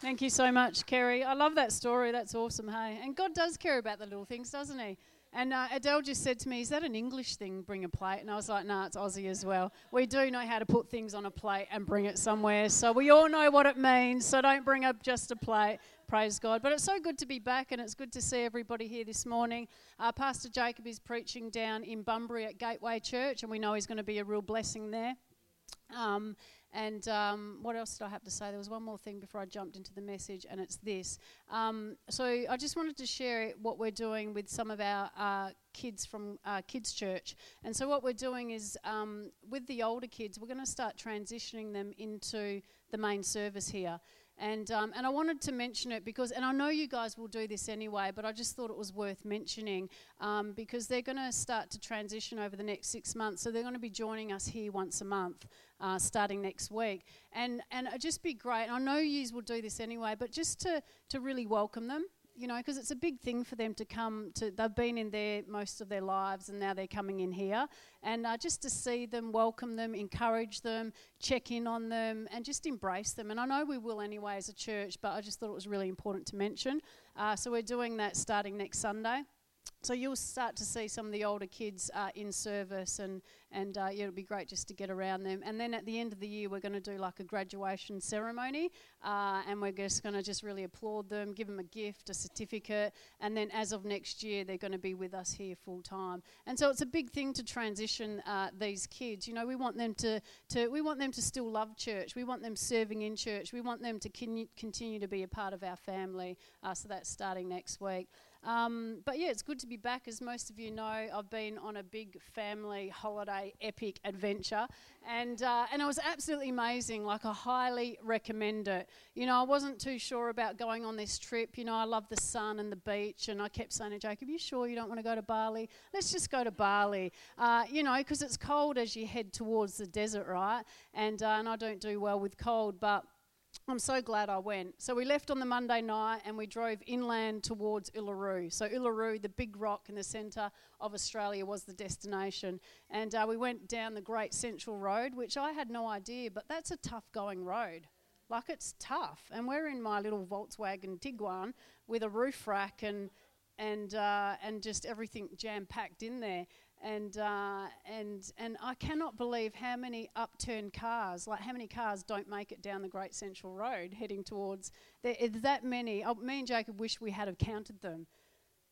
Thank you so much, Kerry. I love that story. That's awesome, hey? And God does care about the little things, doesn't He? And uh, Adele just said to me, Is that an English thing, bring a plate? And I was like, No, nah, it's Aussie as well. We do know how to put things on a plate and bring it somewhere. So we all know what it means. So don't bring up just a plate. Praise God. But it's so good to be back and it's good to see everybody here this morning. Uh, Pastor Jacob is preaching down in Bunbury at Gateway Church, and we know he's going to be a real blessing there. Um, and um, what else did I have to say? There was one more thing before I jumped into the message, and it's this. Um, so I just wanted to share what we're doing with some of our uh, kids from uh, Kids Church. And so what we're doing is um, with the older kids, we're going to start transitioning them into the main service here. And, um, and I wanted to mention it because, and I know you guys will do this anyway, but I just thought it was worth mentioning um, because they're going to start to transition over the next six months. So they're going to be joining us here once a month uh, starting next week. And, and it'd just be great. I know you will do this anyway, but just to, to really welcome them you know, because it's a big thing for them to come to. They've been in there most of their lives, and now they're coming in here, and uh, just to see them, welcome them, encourage them, check in on them, and just embrace them. And I know we will anyway as a church, but I just thought it was really important to mention. Uh, so we're doing that starting next Sunday so you'll start to see some of the older kids uh, in service, and and uh, yeah, it'll be great just to get around them. And then at the end of the year, we're going to do like a graduation ceremony, uh, and we're just going to just really applaud them, give them a gift, a certificate, and then as of next year, they're going to be with us here full time. And so it's a big thing to transition uh, these kids. You know, we want them to to we want them to still love church. We want them serving in church. We want them to con- continue to be a part of our family. Uh, so that's starting next week. Um, but yeah, it's good to be back. As most of you know, I've been on a big family holiday epic adventure, and uh, and it was absolutely amazing. Like I highly recommend it. You know, I wasn't too sure about going on this trip. You know, I love the sun and the beach, and I kept saying to Jacob, "You sure you don't want to go to Bali? Let's just go to Bali." Uh, you know, because it's cold as you head towards the desert, right? And uh, and I don't do well with cold, but I'm so glad I went. So we left on the Monday night and we drove inland towards Uluru. So Uluru, the big rock in the centre of Australia, was the destination. And uh, we went down the Great Central Road, which I had no idea, but that's a tough going road. Like it's tough. And we're in my little Volkswagen Tiguan with a roof rack and and uh, and just everything jam packed in there and uh, and and I cannot believe how many upturned cars, like how many cars don't make it down the Great Central Road heading towards. There is that many. Oh, me and Jacob wish we had have counted them.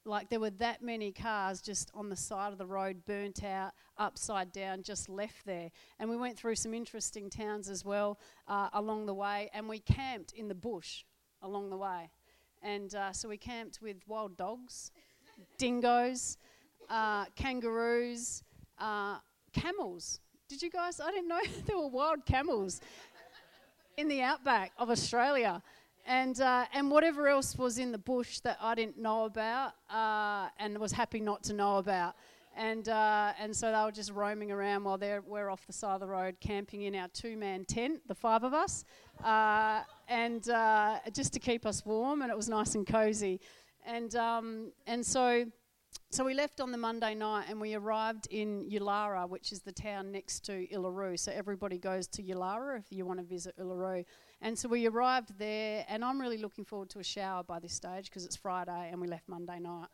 Like there were that many cars just on the side of the road, burnt out, upside down, just left there. And we went through some interesting towns as well uh, along the way, and we camped in the bush along the way. And uh, so we camped with wild dogs, dingoes uh, kangaroos, uh, camels. Did you guys? I didn't know there were wild camels in the outback of Australia. And, uh, and whatever else was in the bush that I didn't know about uh, and was happy not to know about. And, uh, and so they were just roaming around while we're off the side of the road camping in our two man tent, the five of us, uh, and just to keep us warm. And it was nice and cozy. And, um, and so so we left on the Monday night and we arrived in Yulara, which is the town next to Uluru. So everybody goes to Yulara if you want to visit Uluru. And so we arrived there, and I'm really looking forward to a shower by this stage because it's Friday and we left Monday night.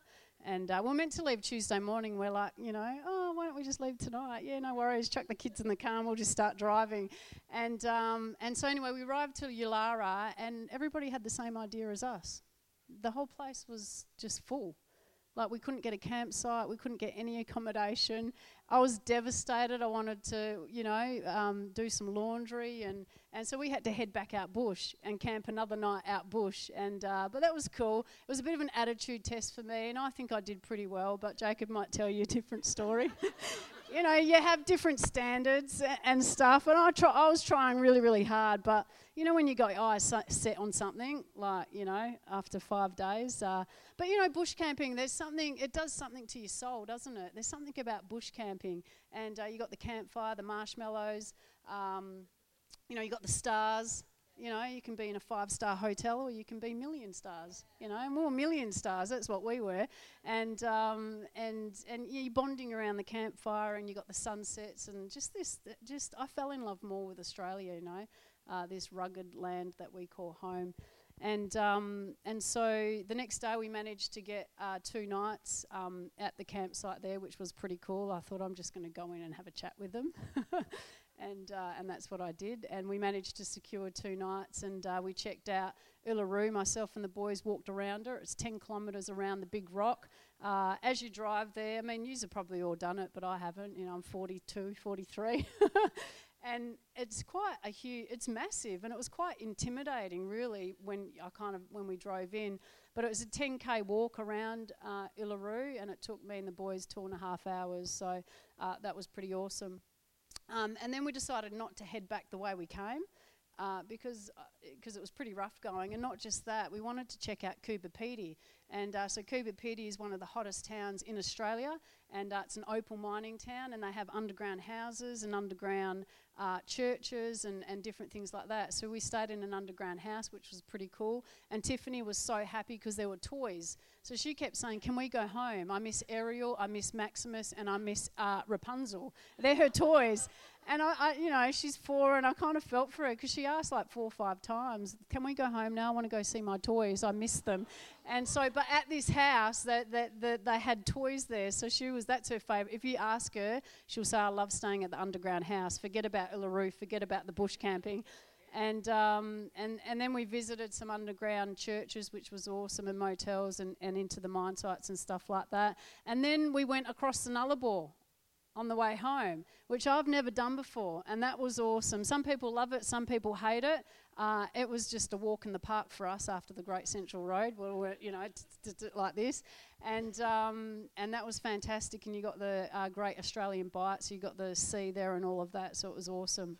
And uh, we're meant to leave Tuesday morning. We're like, you know, oh, why don't we just leave tonight? Yeah, no worries. Chuck the kids in the car and we'll just start driving. And, um, and so, anyway, we arrived to Yulara, and everybody had the same idea as us. The whole place was just full. Like, we couldn't get a campsite, we couldn't get any accommodation. I was devastated. I wanted to, you know, um, do some laundry, and, and so we had to head back out bush and camp another night out bush. And, uh, but that was cool. It was a bit of an attitude test for me, and I think I did pretty well, but Jacob might tell you a different story. you know, you have different standards and stuff, and I, try, I was trying really, really hard, but you know when you got your eyes set on something, like, you know, after five days. Uh, but, you know, bush camping, there's something, it does something to your soul, doesn't it? There's something about bush camping. And uh, you got the campfire, the marshmallows, um, you know, you got the stars. You know, you can be in a five star hotel or you can be million stars, you know, more million stars, that's what we were. And, um, and, and you're bonding around the campfire and you got the sunsets and just this, just, I fell in love more with Australia, you know uh, this rugged land that we call home. And, um, and so the next day we managed to get uh, two nights um, at the campsite there, which was pretty cool. I thought I'm just going to go in and have a chat with them. and, uh, and that's what I did. And we managed to secure two nights and uh, we checked out Uluru. Myself and the boys walked around her. It's 10 kilometres around the big rock. Uh, as you drive there, I mean, you have probably all done it, but I haven't. You know, I'm 42, 43. and it's quite a huge it's massive and it was quite intimidating really when i kind of when we drove in but it was a 10k walk around uh, Uluru and it took me and the boys two and a half hours so uh, that was pretty awesome um, and then we decided not to head back the way we came uh, because because uh, it was pretty rough going. And not just that, we wanted to check out Coober Pedy. And uh, so Coober Pedy is one of the hottest towns in Australia, and uh, it's an opal mining town, and they have underground houses and underground uh, churches and, and different things like that. So we stayed in an underground house, which was pretty cool. And Tiffany was so happy because there were toys. So she kept saying, Can we go home? I miss Ariel, I miss Maximus, and I miss uh, Rapunzel. They're her toys. And I, I, you know, she's four, and I kind of felt for her because she asked like four or five times, "Can we go home now? I want to go see my toys. I miss them." And so, but at this house, that, that, that they had toys there, so she was that's her favourite. If you ask her, she'll say, "I love staying at the underground house. Forget about Uluru. Forget about the bush camping." And, um, and, and then we visited some underground churches, which was awesome, and motels and, and into the mine sites and stuff like that. And then we went across the Nullarbor on the way home, which I've never done before, and that was awesome. Some people love it, some people hate it. Uh, it was just a walk in the park for us after the Great Central Road, where we're, you know, like this, and um, and that was fantastic. And you got the uh, Great Australian so you got the sea there and all of that, so it was awesome.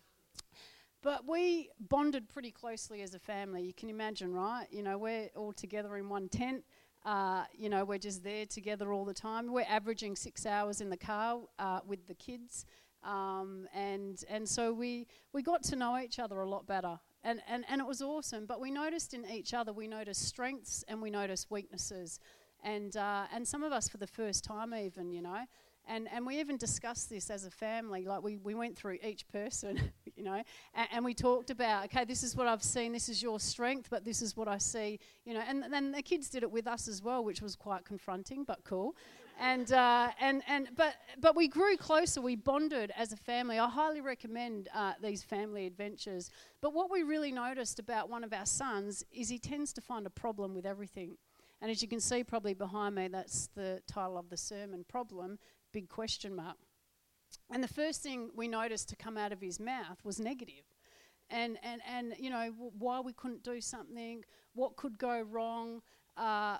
But we bonded pretty closely as a family. You can imagine, right? You know, we're all together in one tent. Uh, you know, we're just there together all the time. We're averaging six hours in the car uh, with the kids. Um, and and so we we got to know each other a lot better, and, and and it was awesome. But we noticed in each other, we noticed strengths and we noticed weaknesses, and uh, and some of us for the first time even, you know, and, and we even discussed this as a family. Like we, we went through each person, you know, and, and, we talked about, okay, this is what I've seen, this is your strength, but this is what I see, you know. And then the kids did it with us as well, which was quite confronting, but cool. and uh, and and but but we grew closer. We bonded as a family. I highly recommend uh, these family adventures. But what we really noticed about one of our sons is he tends to find a problem with everything. And as you can see, probably behind me, that's the title of the sermon problem big question mark. And the first thing we noticed to come out of his mouth was negative. And, and, and you know, w- why we couldn't do something, what could go wrong, uh,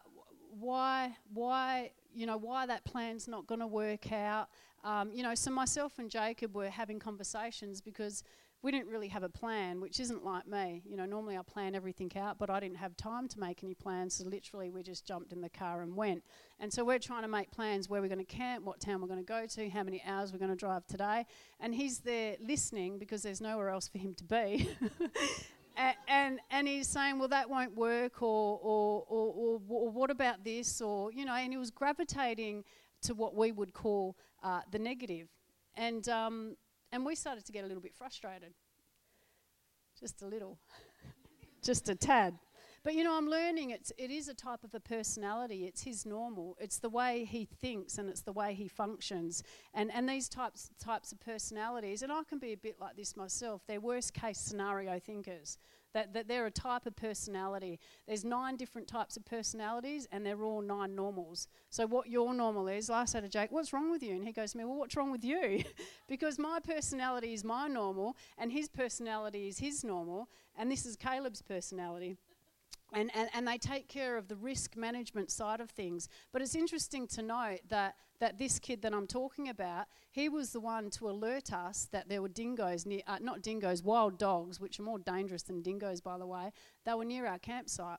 why, why, you know, why that plan's not going to work out. Um, you know, so myself and Jacob were having conversations because we didn't really have a plan, which isn't like me. You know, normally I plan everything out, but I didn't have time to make any plans, so literally we just jumped in the car and went. And so we're trying to make plans where we're going to camp, what town we're going to go to, how many hours we're going to drive today. And he's there listening because there's nowhere else for him to be. and, and, and he's saying, well, that won't work, or, or, or, or, what about this, or, you know, and he was gravitating to what we would call uh, the negative. And, um, and we started to get a little bit frustrated. Just a little. Just a tad. But you know, I'm learning it's it is a type of a personality. It's his normal. It's the way he thinks and it's the way he functions. And and these types types of personalities, and I can be a bit like this myself. They're worst case scenario thinkers. That, that they're a type of personality. There's nine different types of personalities, and they're all nine normals. So, what your normal is, I say to Jake, What's wrong with you? And he goes to me, Well, what's wrong with you? because my personality is my normal, and his personality is his normal, and this is Caleb's personality. And, and, and they take care of the risk management side of things. But it's interesting to note that, that this kid that I'm talking about, he was the one to alert us that there were dingoes, near, uh, not dingoes, wild dogs, which are more dangerous than dingoes, by the way. They were near our campsite.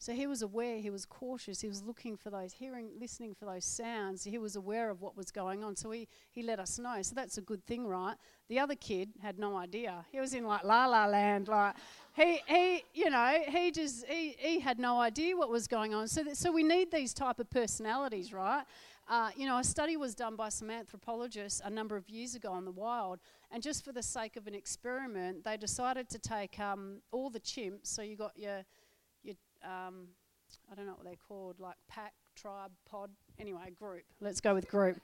So he was aware, he was cautious, he was looking for those, hearing, listening for those sounds. He was aware of what was going on. So he, he let us know. So that's a good thing, right? The other kid had no idea. He was in like la la land, like he, he you know, he just, he, he had no idea what was going on. So, so we need these type of personalities, right? Uh, you know, a study was done by some anthropologists a number of years ago in the wild, and just for the sake of an experiment, they decided to take um, all the chimps. So you got your um, I don't know what they're called, like pack, tribe, pod. Anyway, group. Let's go with group.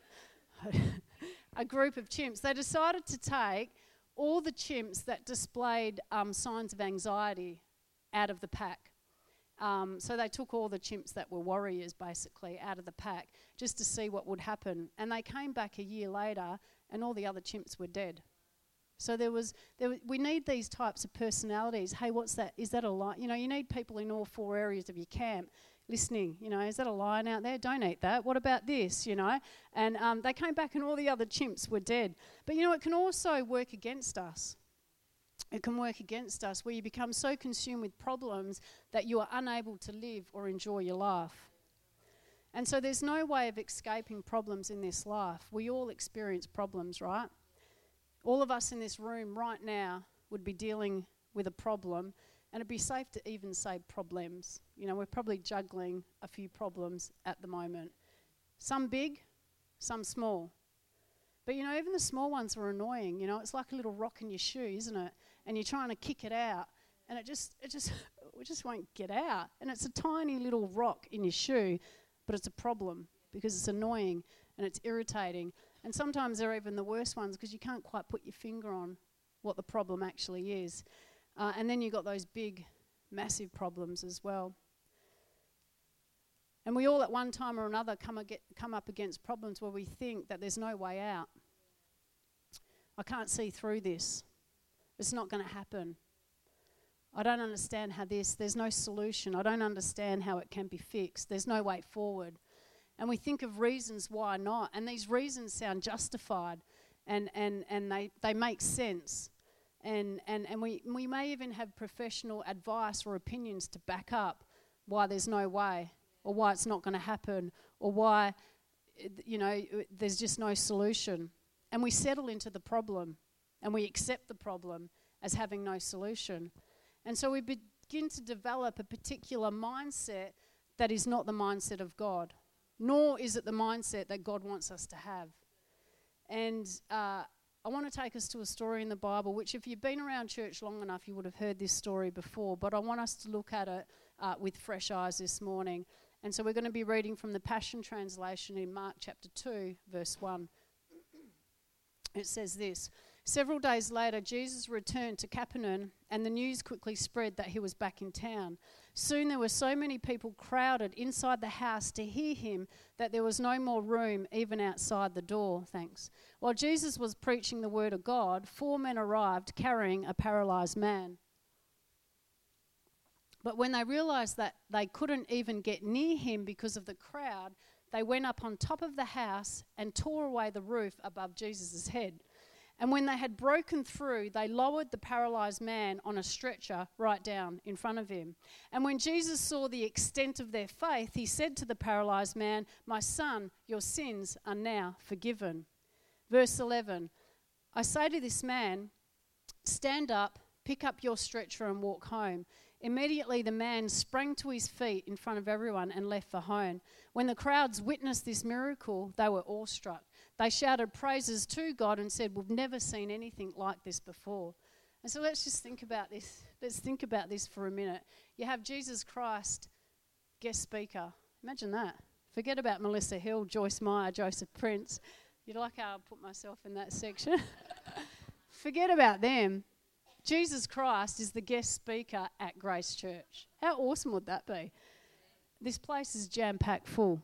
a group of chimps. They decided to take all the chimps that displayed um, signs of anxiety out of the pack. Um, so they took all the chimps that were warriors basically out of the pack just to see what would happen. And they came back a year later and all the other chimps were dead. So there was, there we need these types of personalities. Hey, what's that? Is that a lion? You know, you need people in all four areas of your camp listening. You know, is that a lion out there? Don't eat that. What about this? You know, and um, they came back and all the other chimps were dead. But you know, it can also work against us. It can work against us where you become so consumed with problems that you are unable to live or enjoy your life. And so there's no way of escaping problems in this life. We all experience problems, right? All of us in this room right now would be dealing with a problem, and it'd be safe to even say problems. You know, we're probably juggling a few problems at the moment. Some big, some small. But you know, even the small ones are annoying. You know, it's like a little rock in your shoe, isn't it? And you're trying to kick it out, and it just, it just, it just won't get out. And it's a tiny little rock in your shoe, but it's a problem because it's annoying and it's irritating. And sometimes they're even the worst ones because you can't quite put your finger on what the problem actually is. Uh, and then you've got those big, massive problems as well. And we all, at one time or another, come, ag- come up against problems where we think that there's no way out. I can't see through this. It's not going to happen. I don't understand how this, there's no solution. I don't understand how it can be fixed. There's no way forward. And we think of reasons why not. And these reasons sound justified and, and, and they, they make sense. And, and, and we, we may even have professional advice or opinions to back up why there's no way or why it's not going to happen or why, you know, there's just no solution. And we settle into the problem and we accept the problem as having no solution. And so we begin to develop a particular mindset that is not the mindset of God nor is it the mindset that God wants us to have. And uh, I want to take us to a story in the Bible, which, if you've been around church long enough, you would have heard this story before. But I want us to look at it uh, with fresh eyes this morning. And so we're going to be reading from the Passion Translation in Mark chapter 2, verse 1. It says this Several days later, Jesus returned to Capernaum, and the news quickly spread that he was back in town. Soon there were so many people crowded inside the house to hear him that there was no more room even outside the door. Thanks. While Jesus was preaching the word of God, four men arrived carrying a paralyzed man. But when they realized that they couldn't even get near him because of the crowd, they went up on top of the house and tore away the roof above Jesus' head. And when they had broken through, they lowered the paralyzed man on a stretcher right down in front of him. And when Jesus saw the extent of their faith, he said to the paralyzed man, My son, your sins are now forgiven. Verse 11 I say to this man, Stand up, pick up your stretcher, and walk home. Immediately the man sprang to his feet in front of everyone and left for home. When the crowds witnessed this miracle, they were awestruck. They shouted praises to God and said, We've never seen anything like this before. And so let's just think about this. Let's think about this for a minute. You have Jesus Christ, guest speaker. Imagine that. Forget about Melissa Hill, Joyce Meyer, Joseph Prince. You'd like how I put myself in that section? Forget about them. Jesus Christ is the guest speaker at Grace Church. How awesome would that be? This place is jam packed full.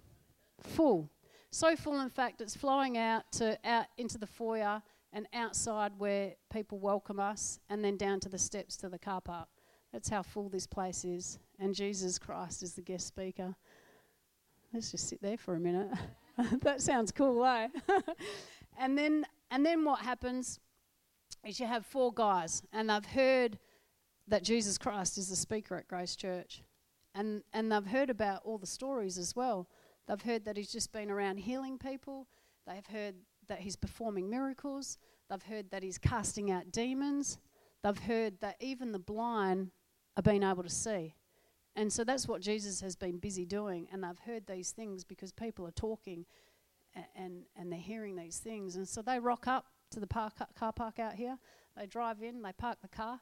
Full. So full, in fact, it's flowing out to out into the foyer and outside where people welcome us, and then down to the steps to the car park. That's how full this place is. And Jesus Christ is the guest speaker. Let's just sit there for a minute. that sounds cool, eh? and then and then what happens is you have four guys, and they've heard that Jesus Christ is the speaker at Grace Church, and and they've heard about all the stories as well. They've heard that he's just been around healing people. They've heard that he's performing miracles. They've heard that he's casting out demons. They've heard that even the blind are being able to see. And so that's what Jesus has been busy doing. And they've heard these things because people are talking and, and, and they're hearing these things. And so they rock up to the park, car park out here. They drive in, they park the car,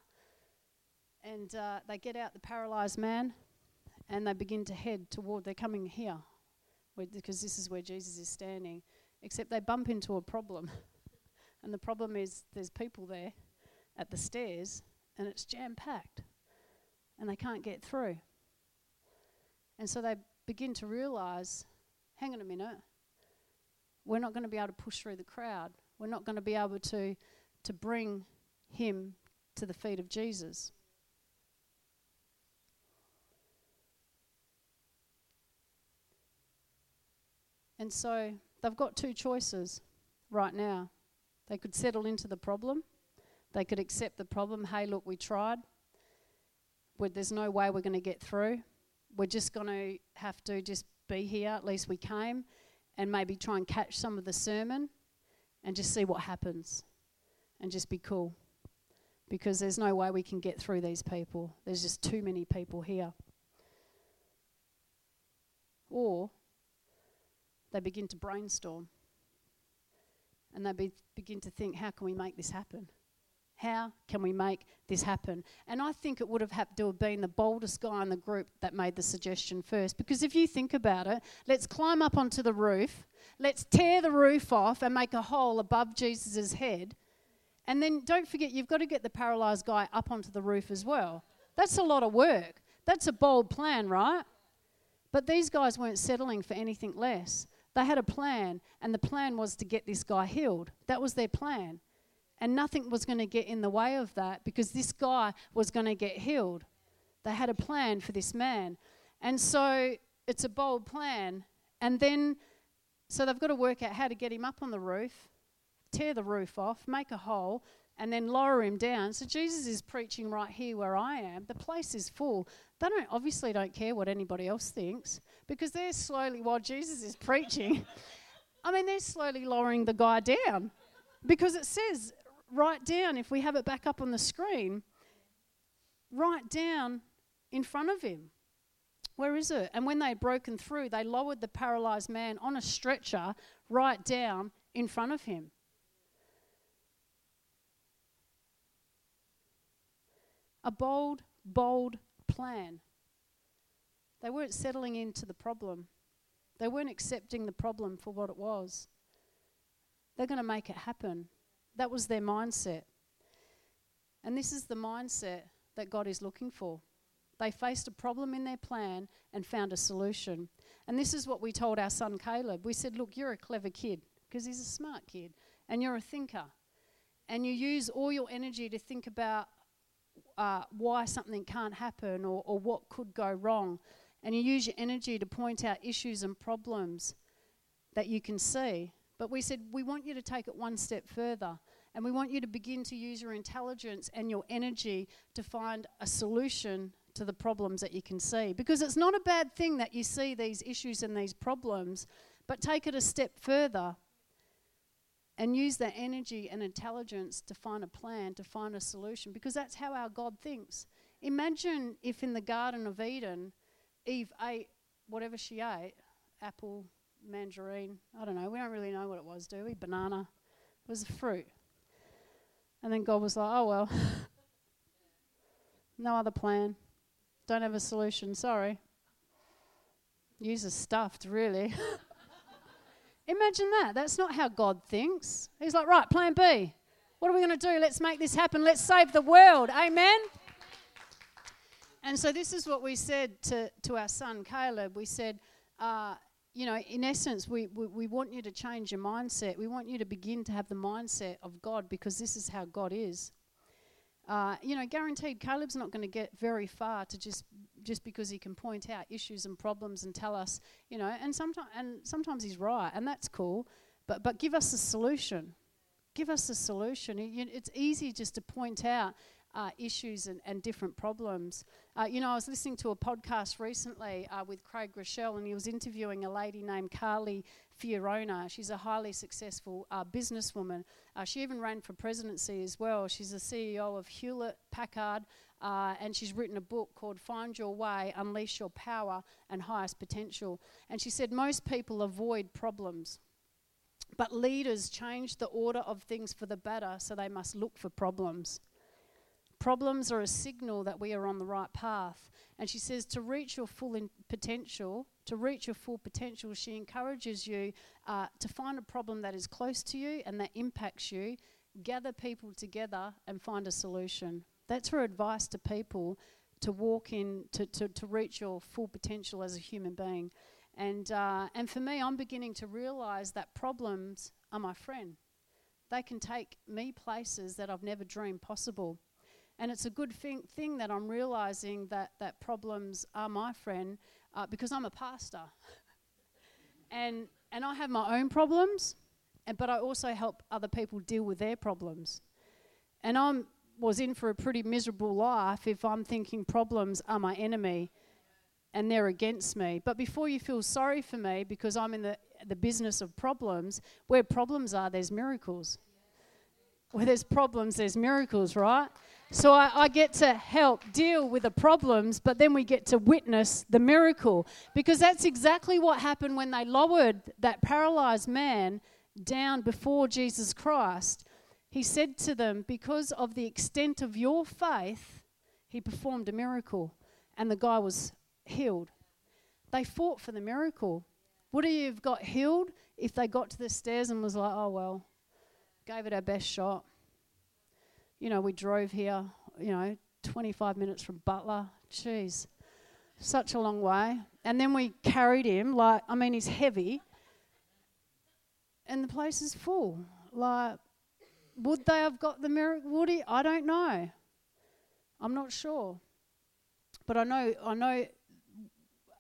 and uh, they get out the paralyzed man and they begin to head toward, they're coming here because this is where Jesus is standing, except they bump into a problem. and the problem is there's people there at the stairs and it's jam packed and they can't get through. And so they begin to realize hang on a minute, we're not going to be able to push through the crowd. We're not going to be able to, to bring him to the feet of Jesus. And so they've got two choices right now. They could settle into the problem, they could accept the problem. Hey, look, we tried. We're, there's no way we're going to get through. We're just going to have to just be here. At least we came, and maybe try and catch some of the sermon and just see what happens and just be cool. Because there's no way we can get through these people. There's just too many people here. Or they begin to brainstorm and they be, begin to think, how can we make this happen? How can we make this happen? And I think it would have had to have been the boldest guy in the group that made the suggestion first. Because if you think about it, let's climb up onto the roof, let's tear the roof off and make a hole above Jesus' head. And then don't forget, you've got to get the paralyzed guy up onto the roof as well. That's a lot of work. That's a bold plan, right? But these guys weren't settling for anything less. They had a plan, and the plan was to get this guy healed. That was their plan. And nothing was going to get in the way of that because this guy was going to get healed. They had a plan for this man. And so it's a bold plan. And then, so they've got to work out how to get him up on the roof, tear the roof off, make a hole, and then lower him down. So Jesus is preaching right here where I am. The place is full. They don't obviously don't care what anybody else thinks because they're slowly while Jesus is preaching. I mean, they're slowly lowering the guy down because it says right down, if we have it back up on the screen, right down in front of him. Where is it? And when they had broken through, they lowered the paralyzed man on a stretcher right down in front of him. A bold, bold plan. They weren't settling into the problem, they weren't accepting the problem for what it was. They're going to make it happen. That was their mindset. And this is the mindset that God is looking for. They faced a problem in their plan and found a solution. And this is what we told our son Caleb. We said, Look, you're a clever kid because he's a smart kid and you're a thinker. And you use all your energy to think about uh, why something can't happen or, or what could go wrong. And you use your energy to point out issues and problems that you can see. But we said, we want you to take it one step further. And we want you to begin to use your intelligence and your energy to find a solution to the problems that you can see. Because it's not a bad thing that you see these issues and these problems, but take it a step further and use that energy and intelligence to find a plan, to find a solution, because that's how our God thinks. Imagine if in the Garden of Eden, Eve ate whatever she ate apple, mandarine, I don't know, we don't really know what it was, do we? Banana. It was a fruit. And then God was like, oh, well, no other plan. Don't have a solution, sorry. Use stuffed, really. Imagine that. That's not how God thinks. He's like, right, plan B. What are we going to do? Let's make this happen. Let's save the world. Amen? And so this is what we said to, to our son Caleb. We said, uh, you know, in essence, we, we, we want you to change your mindset. We want you to begin to have the mindset of God because this is how God is. Uh, you know, guaranteed, Caleb's not going to get very far to just just because he can point out issues and problems and tell us, you know, and sometimes and sometimes he's right, and that's cool. But but give us a solution. Give us a solution. It's easy just to point out uh, issues and, and, different problems. Uh, you know, I was listening to a podcast recently uh, with Craig Groeschel, and he was interviewing a lady named Carly Fiorina. She's a highly successful uh, businesswoman. Uh, she even ran for presidency as well. She's the CEO of Hewlett Packard, uh, and she's written a book called Find Your Way, Unleash Your Power and Highest Potential. And she said most people avoid problems. But leaders change the order of things for the better, so they must look for problems Problems are a signal that we are on the right path. And she says to reach your full potential, to reach your full potential, she encourages you uh, to find a problem that is close to you and that impacts you, gather people together and find a solution. That's her advice to people to walk in, to, to, to reach your full potential as a human being. And, uh, and for me, I'm beginning to realize that problems are my friend. They can take me places that I've never dreamed possible. And it's a good thing, thing that I'm realizing that, that problems are my friend uh, because I'm a pastor. and, and I have my own problems, and, but I also help other people deal with their problems. And I was in for a pretty miserable life if I'm thinking problems are my enemy and they're against me. But before you feel sorry for me because I'm in the, the business of problems, where problems are, there's miracles. Where there's problems, there's miracles, right? So I, I, get to help deal with the problems, but then we get to witness the miracle. Because that's exactly what happened when they lowered that paralyzed man down before Jesus Christ. He said to them, Because of the extent of your faith, he performed a miracle, and the guy was healed. They fought for the miracle. Would he have got healed if they got to the stairs and was like, oh, well, gave it our best shot? You know, we drove here, you know, 25 minutes from Butler. Jeez, such a long way. And then we carried him, like, I mean, he's heavy, and the place is full. Like, would they have got the miracle? Would he? I don't know. I'm not sure. But I know, I know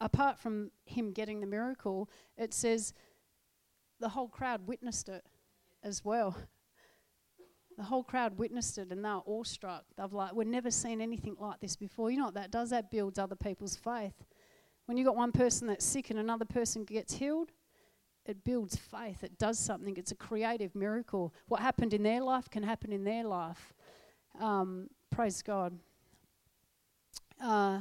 apart from him getting the miracle, it says the whole crowd witnessed it as well. The whole crowd witnessed it and they were awestruck. They've like, we've never seen anything like this before. You know what that does? That builds other people's faith. When you've got one person that's sick and another person gets healed, it builds faith. It does something. It's a creative miracle. What happened in their life can happen in their life. Um, praise God. Uh,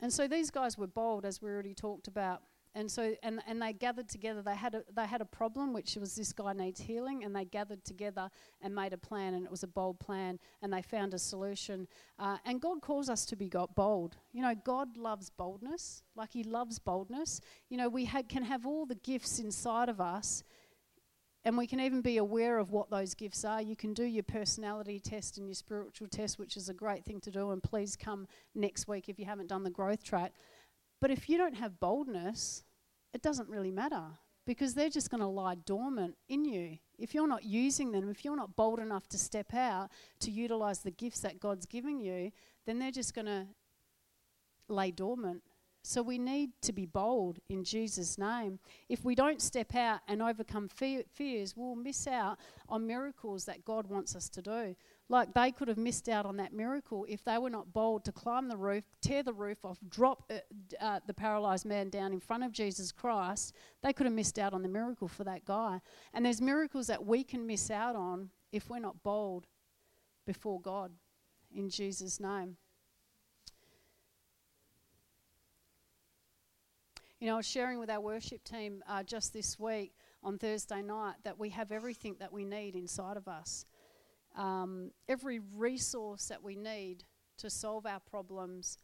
and so these guys were bold, as we already talked about. And so, and, and they gathered together. They had, a, they had a problem, which was this guy needs healing, and they gathered together and made a plan, and it was a bold plan, and they found a solution. Uh, and God calls us to be bold. You know, God loves boldness, like He loves boldness. You know, we ha- can have all the gifts inside of us, and we can even be aware of what those gifts are. You can do your personality test and your spiritual test, which is a great thing to do. And please come next week if you haven't done the growth track. But if you don't have boldness, it doesn't really matter because they're just going to lie dormant in you. If you're not using them, if you're not bold enough to step out to utilize the gifts that God's giving you, then they're just going to lay dormant. So we need to be bold in Jesus' name. If we don't step out and overcome fear, fears, we'll miss out on miracles that God wants us to do. Like they could have missed out on that miracle if they were not bold to climb the roof, tear the roof off, drop uh, uh, the paralyzed man down in front of Jesus Christ. They could have missed out on the miracle for that guy. And there's miracles that we can miss out on if we're not bold before God in Jesus' name. You know, I was sharing with our worship team uh, just this week on Thursday night that we have everything that we need inside of us. Um, every resource that we need to solve our problems,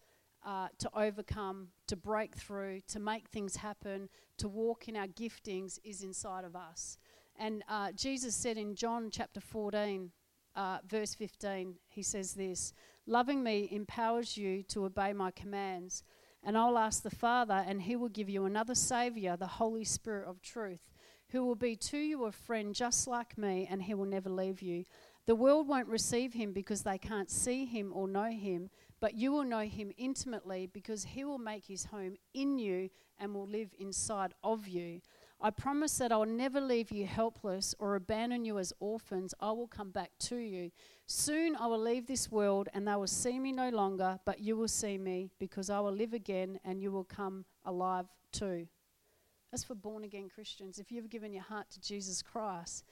uh, to overcome, to break through, to make things happen, to walk in our giftings is inside of us. And uh, Jesus said in John chapter 14, uh, verse 15, he says this Loving me empowers you to obey my commands. And I'll ask the Father, and he will give you another Saviour, the Holy Spirit of truth, who will be to you a friend just like me, and he will never leave you. The world won't receive him because they can't see him or know him, but you will know him intimately because he will make his home in you and will live inside of you. I promise that I'll never leave you helpless or abandon you as orphans. I will come back to you. Soon I will leave this world and they will see me no longer, but you will see me because I will live again and you will come alive too. As for born again Christians, if you've given your heart to Jesus Christ,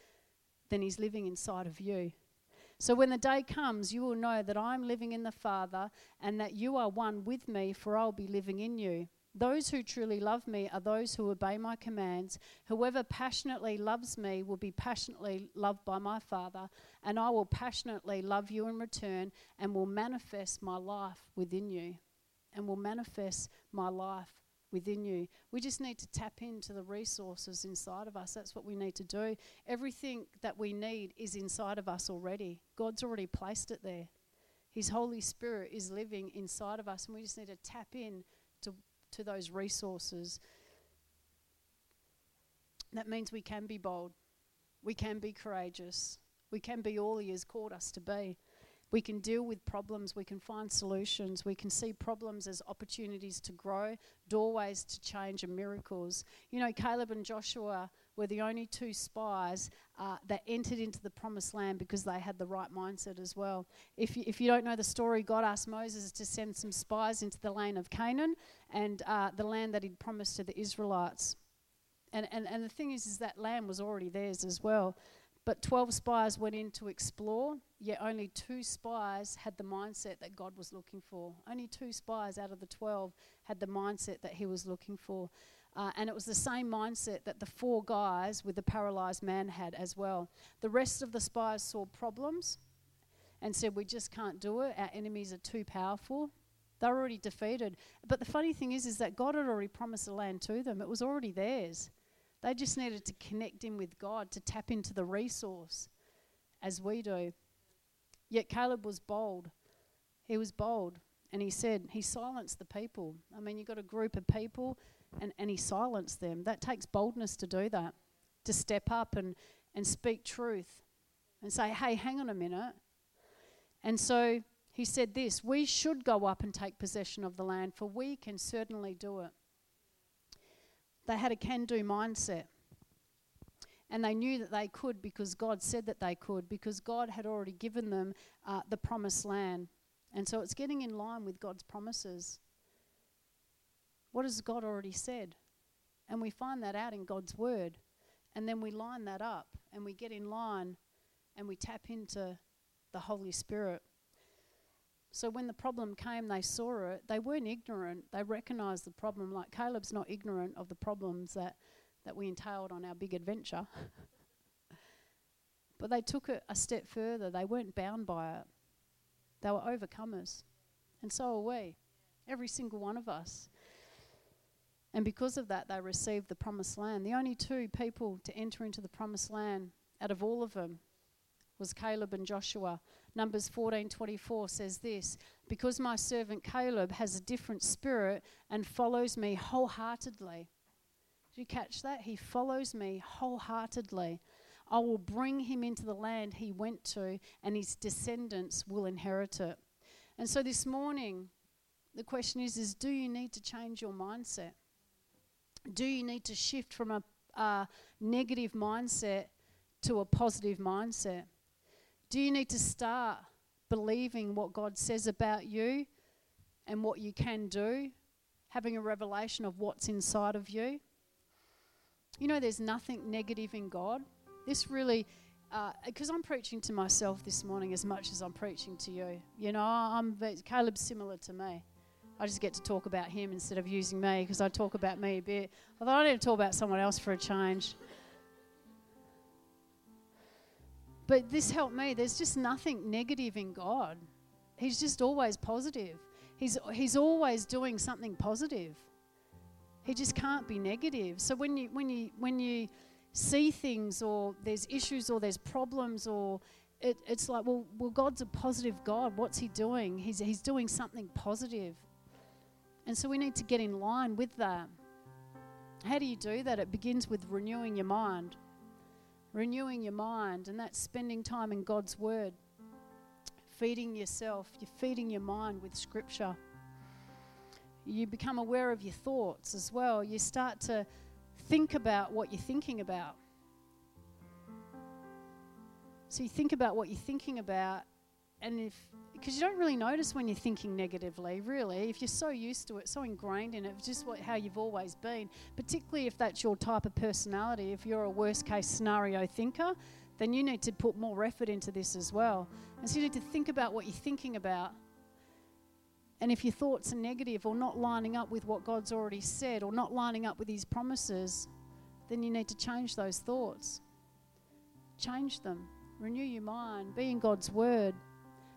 then He's living inside of you. So when the day comes, you will know that I'm living in the Father and that you are one with me, for I'll be living in you. Those who truly love me are those who obey my commands. Whoever passionately loves me will be passionately loved by my Father, and I will passionately love you in return and will manifest my life within you. And will manifest my life within you. We just need to tap into the resources inside of us. That's what we need to do. Everything that we need is inside of us already. God's already placed it there. His Holy Spirit is living inside of us, and we just need to tap in to to those resources. That means we can be bold, we can be courageous, we can be all He has called us to be. We can deal with problems, we can find solutions, we can see problems as opportunities to grow, doorways to change, and miracles. You know, Caleb and Joshua were the only two spies uh, that entered into the promised land because they had the right mindset as well. If you, if you don't know the story, God asked Moses to send some spies into the land of Canaan and uh, the land that he'd promised to the Israelites. And, and, and the thing is, is that land was already theirs as well. But 12 spies went in to explore, yet only two spies had the mindset that God was looking for. Only two spies out of the 12 had the mindset that he was looking for. Uh, and it was the same mindset that the four guys with the paralyzed man had as well. The rest of the spies saw problems and said, We just can't do it. Our enemies are too powerful. They're already defeated. But the funny thing is, is that God had already promised the land to them, it was already theirs. They just needed to connect in with God to tap into the resource as we do. Yet Caleb was bold. He was bold. And he said, he silenced the people. I mean, you've got a group of people and, and he silenced them. That takes boldness to do that, to step up and, and speak truth and say, hey, hang on a minute. And so he said this We should go up and take possession of the land, for we can certainly do it. They had a can do mindset. And they knew that they could because God said that they could, because God had already given them uh, the promised land. And so it's getting in line with God's promises. What has God already said? And we find that out in God's word. And then we line that up and we get in line and we tap into the Holy Spirit. So when the problem came, they saw it. They weren't ignorant. They recognized the problem. Like Caleb's not ignorant of the problems that, that we entailed on our big adventure. but they took it a step further. They weren't bound by it. They were overcomers. And so are we. Every single one of us. And because of that, they received the promised land. The only two people to enter into the promised land out of all of them was Caleb and Joshua. Numbers 14:24 says this, "Because my servant Caleb has a different spirit and follows me wholeheartedly." Did you catch that? He follows me wholeheartedly. I will bring him into the land he went to, and his descendants will inherit it. And so this morning, the question is, is do you need to change your mindset? do you need to shift from a, a negative mindset to a positive mindset? Do you need to start believing what God says about you and what you can do, having a revelation of what's inside of you? You know, there's nothing negative in God. This really, because uh, I'm preaching to myself this morning as much as I'm preaching to you. You know, I'm Caleb's similar to me. I just get to talk about him instead of using me because I talk about me a bit. I thought I need to talk about someone else for a change. But this helped me. There's just nothing negative in God. He's just always positive. He's, he's always doing something positive. He just can't be negative. So when you, when you, when you see things or there's issues or there's problems or it, it's like, well, well, God's a positive God. What's He doing? He's, he's doing something positive. And so we need to get in line with that. How do you do that? It begins with renewing your mind. Renewing your mind, and that's spending time in God's Word. Feeding yourself, you're feeding your mind with Scripture. You become aware of your thoughts as well. You start to think about what you're thinking about. So you think about what you're thinking about, and if because you don't really notice when you're thinking negatively, really. If you're so used to it, so ingrained in it, just what, how you've always been, particularly if that's your type of personality, if you're a worst case scenario thinker, then you need to put more effort into this as well. And so you need to think about what you're thinking about. And if your thoughts are negative or not lining up with what God's already said or not lining up with His promises, then you need to change those thoughts. Change them. Renew your mind. Be in God's Word.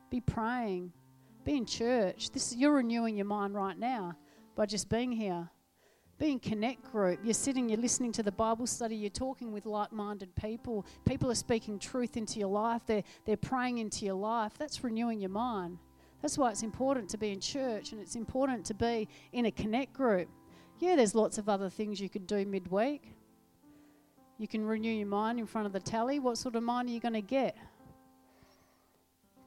Be praying. Be in church. This you're renewing your mind right now by just being here. Be in connect group. You're sitting, you're listening to the Bible study, you're talking with like-minded people. People are speaking truth into your life. They're they're praying into your life. That's renewing your mind. That's why it's important to be in church and it's important to be in a connect group. Yeah, there's lots of other things you could do midweek. You can renew your mind in front of the tally. What sort of mind are you going to get?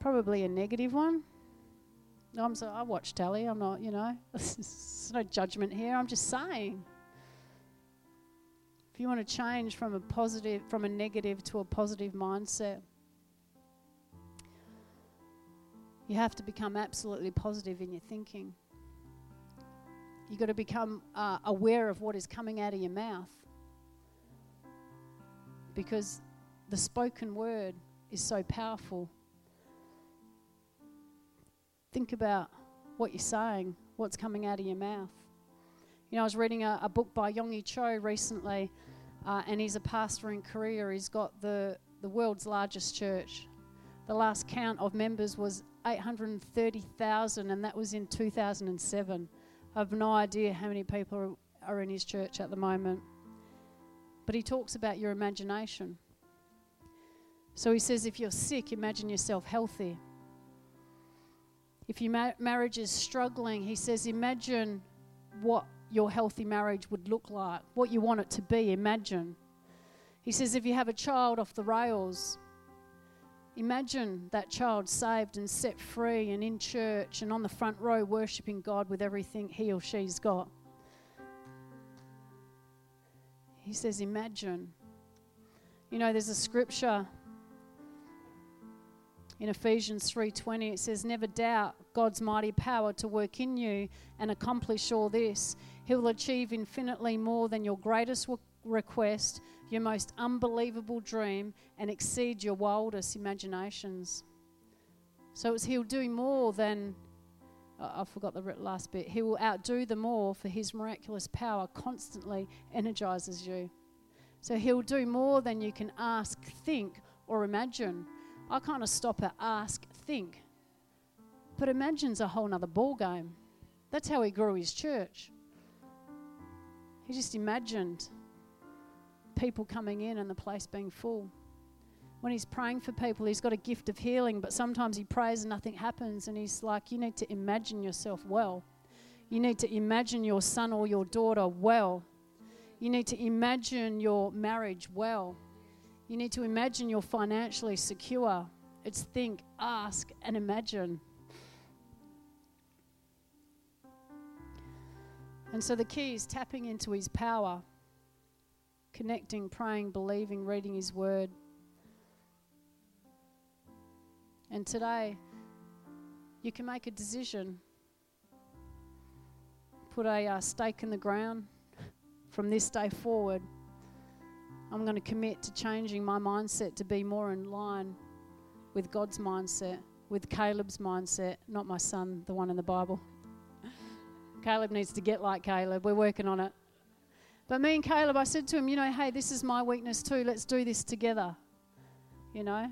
Probably a negative one. I'm so I watch tally. I'm not, you know, there's no judgment here. I'm just saying. If you want to change from a positive, from a negative to a positive mindset, you have to become absolutely positive in your thinking. You've got to become uh, aware of what is coming out of your mouth because the spoken word is so powerful. Think about what you're saying, what's coming out of your mouth. You know, I was reading a, a book by Yonggi Cho recently, uh, and he's a pastor in Korea. He's got the, the world's largest church. The last count of members was 830,000, and that was in 2007. I have no idea how many people are in his church at the moment. But he talks about your imagination. So he says, if you're sick, imagine yourself healthy. If your ma- marriage is struggling, he says, imagine what your healthy marriage would look like, what you want it to be, imagine. He says, if you have a child off the rails, imagine that child saved and set free and in church and on the front row worshipping God with everything he or she's got. He says, Imagine. You know, there's a scripture in Ephesians 3:20 it says never doubt God's mighty power to work in you and accomplish all this he will achieve infinitely more than your greatest request your most unbelievable dream and exceed your wildest imaginations so it's he'll do more than I forgot the last bit. He will outdo them all, for his miraculous power constantly energizes you. So he'll do more than you can ask, think, or imagine. I kind of stop at ask, think. But imagine's a whole nother ball game. That's how he grew his church. He just imagined people coming in and the place being full when he's praying for people, he's got a gift of healing, but sometimes he prays and nothing happens. And he's like, You need to imagine yourself well. You need to imagine your son or your daughter well. You need to imagine your marriage well. You need to imagine you're financially secure. It's think, ask, and imagine. And so the key is tapping into his power, connecting, praying, believing, reading his word. And today, you can make a decision. Put a uh, stake in the ground. From this day forward, I'm going to commit to changing my mindset to be more in line with God's mindset, with Caleb's mindset, not my son, the one in the Bible. Caleb needs to get like Caleb. We're working on it. But me and Caleb, I said to him, you know, hey, this is my weakness too. Let's do this together. You know?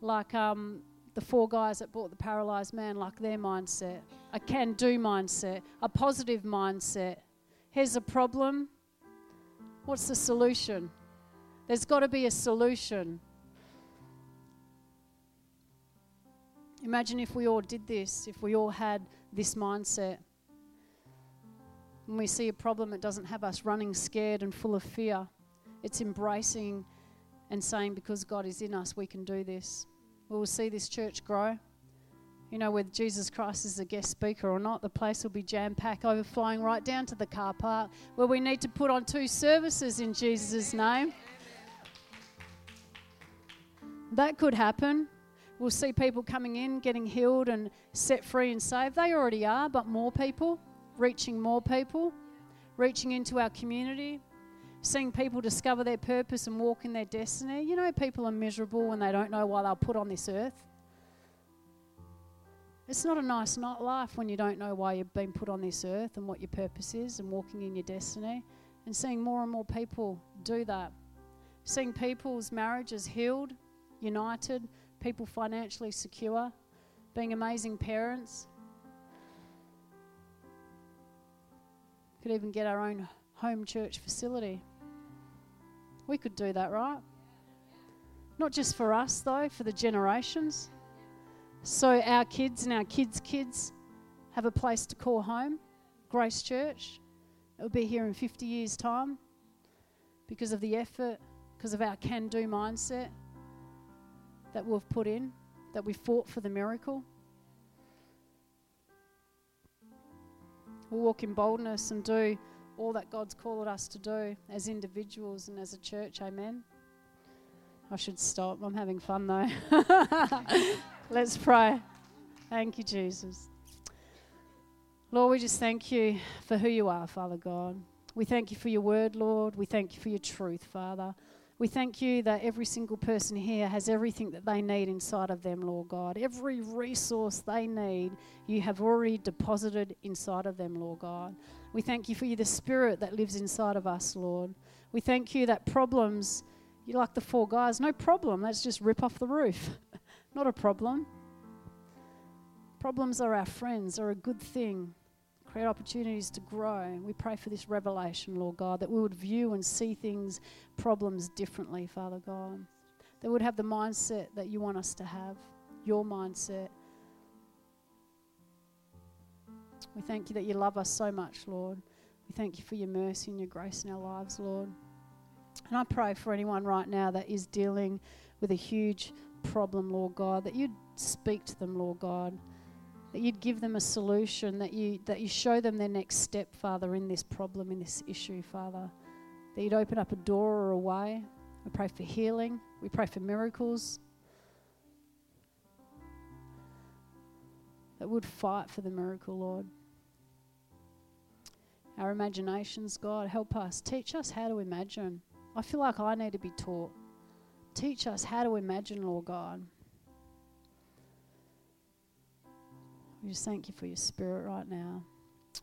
like um, the four guys that brought the paralyzed man, like their mindset, a can do mindset, a positive mindset. Here's a problem. What's the solution? There's got to be a solution. Imagine if we all did this, if we all had this mindset. When we see a problem, it doesn't have us running scared and full of fear. It's embracing and saying, because God is in us, we can do this. We will see this church grow. You know, whether Jesus Christ is a guest speaker or not, the place will be jam packed, overflowing right down to the car park where we need to put on two services in Jesus' name. That could happen. We'll see people coming in, getting healed and set free and saved. They already are, but more people, reaching more people, reaching into our community, seeing people discover their purpose and walk in their destiny. You know, people are miserable when they don't know why they're put on this earth. It's not a nice not life when you don't know why you've been put on this earth and what your purpose is and walking in your destiny. And seeing more and more people do that. Seeing people's marriages healed, united, people financially secure, being amazing parents. Could even get our own home church facility. We could do that, right? Not just for us, though, for the generations. So our kids and our kids' kids have a place to call home, Grace Church. It'll be here in 50 years' time because of the effort, because of our can do mindset that we've put in, that we fought for the miracle. We'll walk in boldness and do all that God's called us to do as individuals and as a church. Amen. I should stop. I'm having fun though. Let's pray. Thank you, Jesus. Lord, we just thank you for who you are, Father God. We thank you for your word, Lord. We thank you for your truth, Father. We thank you that every single person here has everything that they need inside of them, Lord God. Every resource they need, you have already deposited inside of them, Lord God. We thank you for you, the Spirit that lives inside of us, Lord. We thank you that problems, you like the four guys, no problem. Let's just rip off the roof. Not a problem. Problems are our friends, are a good thing create opportunities to grow. We pray for this revelation, Lord God, that we would view and see things, problems differently, Father God. That we would have the mindset that you want us to have, your mindset. We thank you that you love us so much, Lord. We thank you for your mercy and your grace in our lives, Lord. And I pray for anyone right now that is dealing with a huge problem, Lord God, that you'd speak to them, Lord God that you'd give them a solution, that you, that you show them their next step, Father, in this problem, in this issue, Father. That you'd open up a door or a way. We pray for healing. We pray for miracles. That would fight for the miracle, Lord. Our imaginations, God, help us. Teach us how to imagine. I feel like I need to be taught. Teach us how to imagine, Lord God. We just thank you for your spirit right now.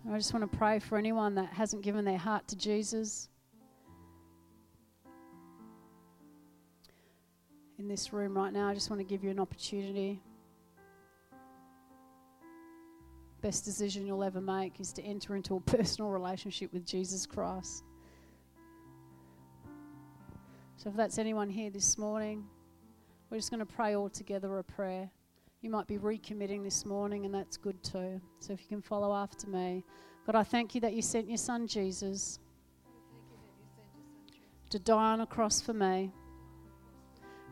I just want to pray for anyone that hasn't given their heart to Jesus. In this room right now, I just want to give you an opportunity. Best decision you'll ever make is to enter into a personal relationship with Jesus Christ. So, if that's anyone here this morning, we're just going to pray all together a prayer. You might be recommitting this morning, and that's good too. So if you can follow after me. God, I thank you that you sent your son Jesus to die on a cross for me.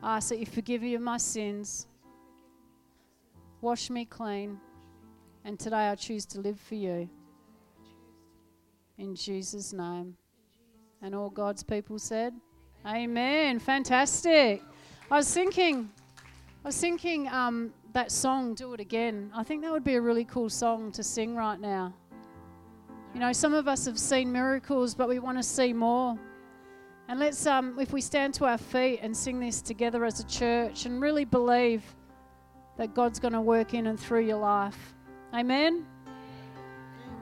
I ask that you forgive me of my sins, wash me clean, and today I choose to live for you. In Jesus' name. And all God's people said, Amen. Fantastic. I was thinking, I was thinking, um, that song, Do It Again, I think that would be a really cool song to sing right now. You know, some of us have seen miracles, but we want to see more. And let's, um, if we stand to our feet and sing this together as a church and really believe that God's going to work in and through your life. Amen.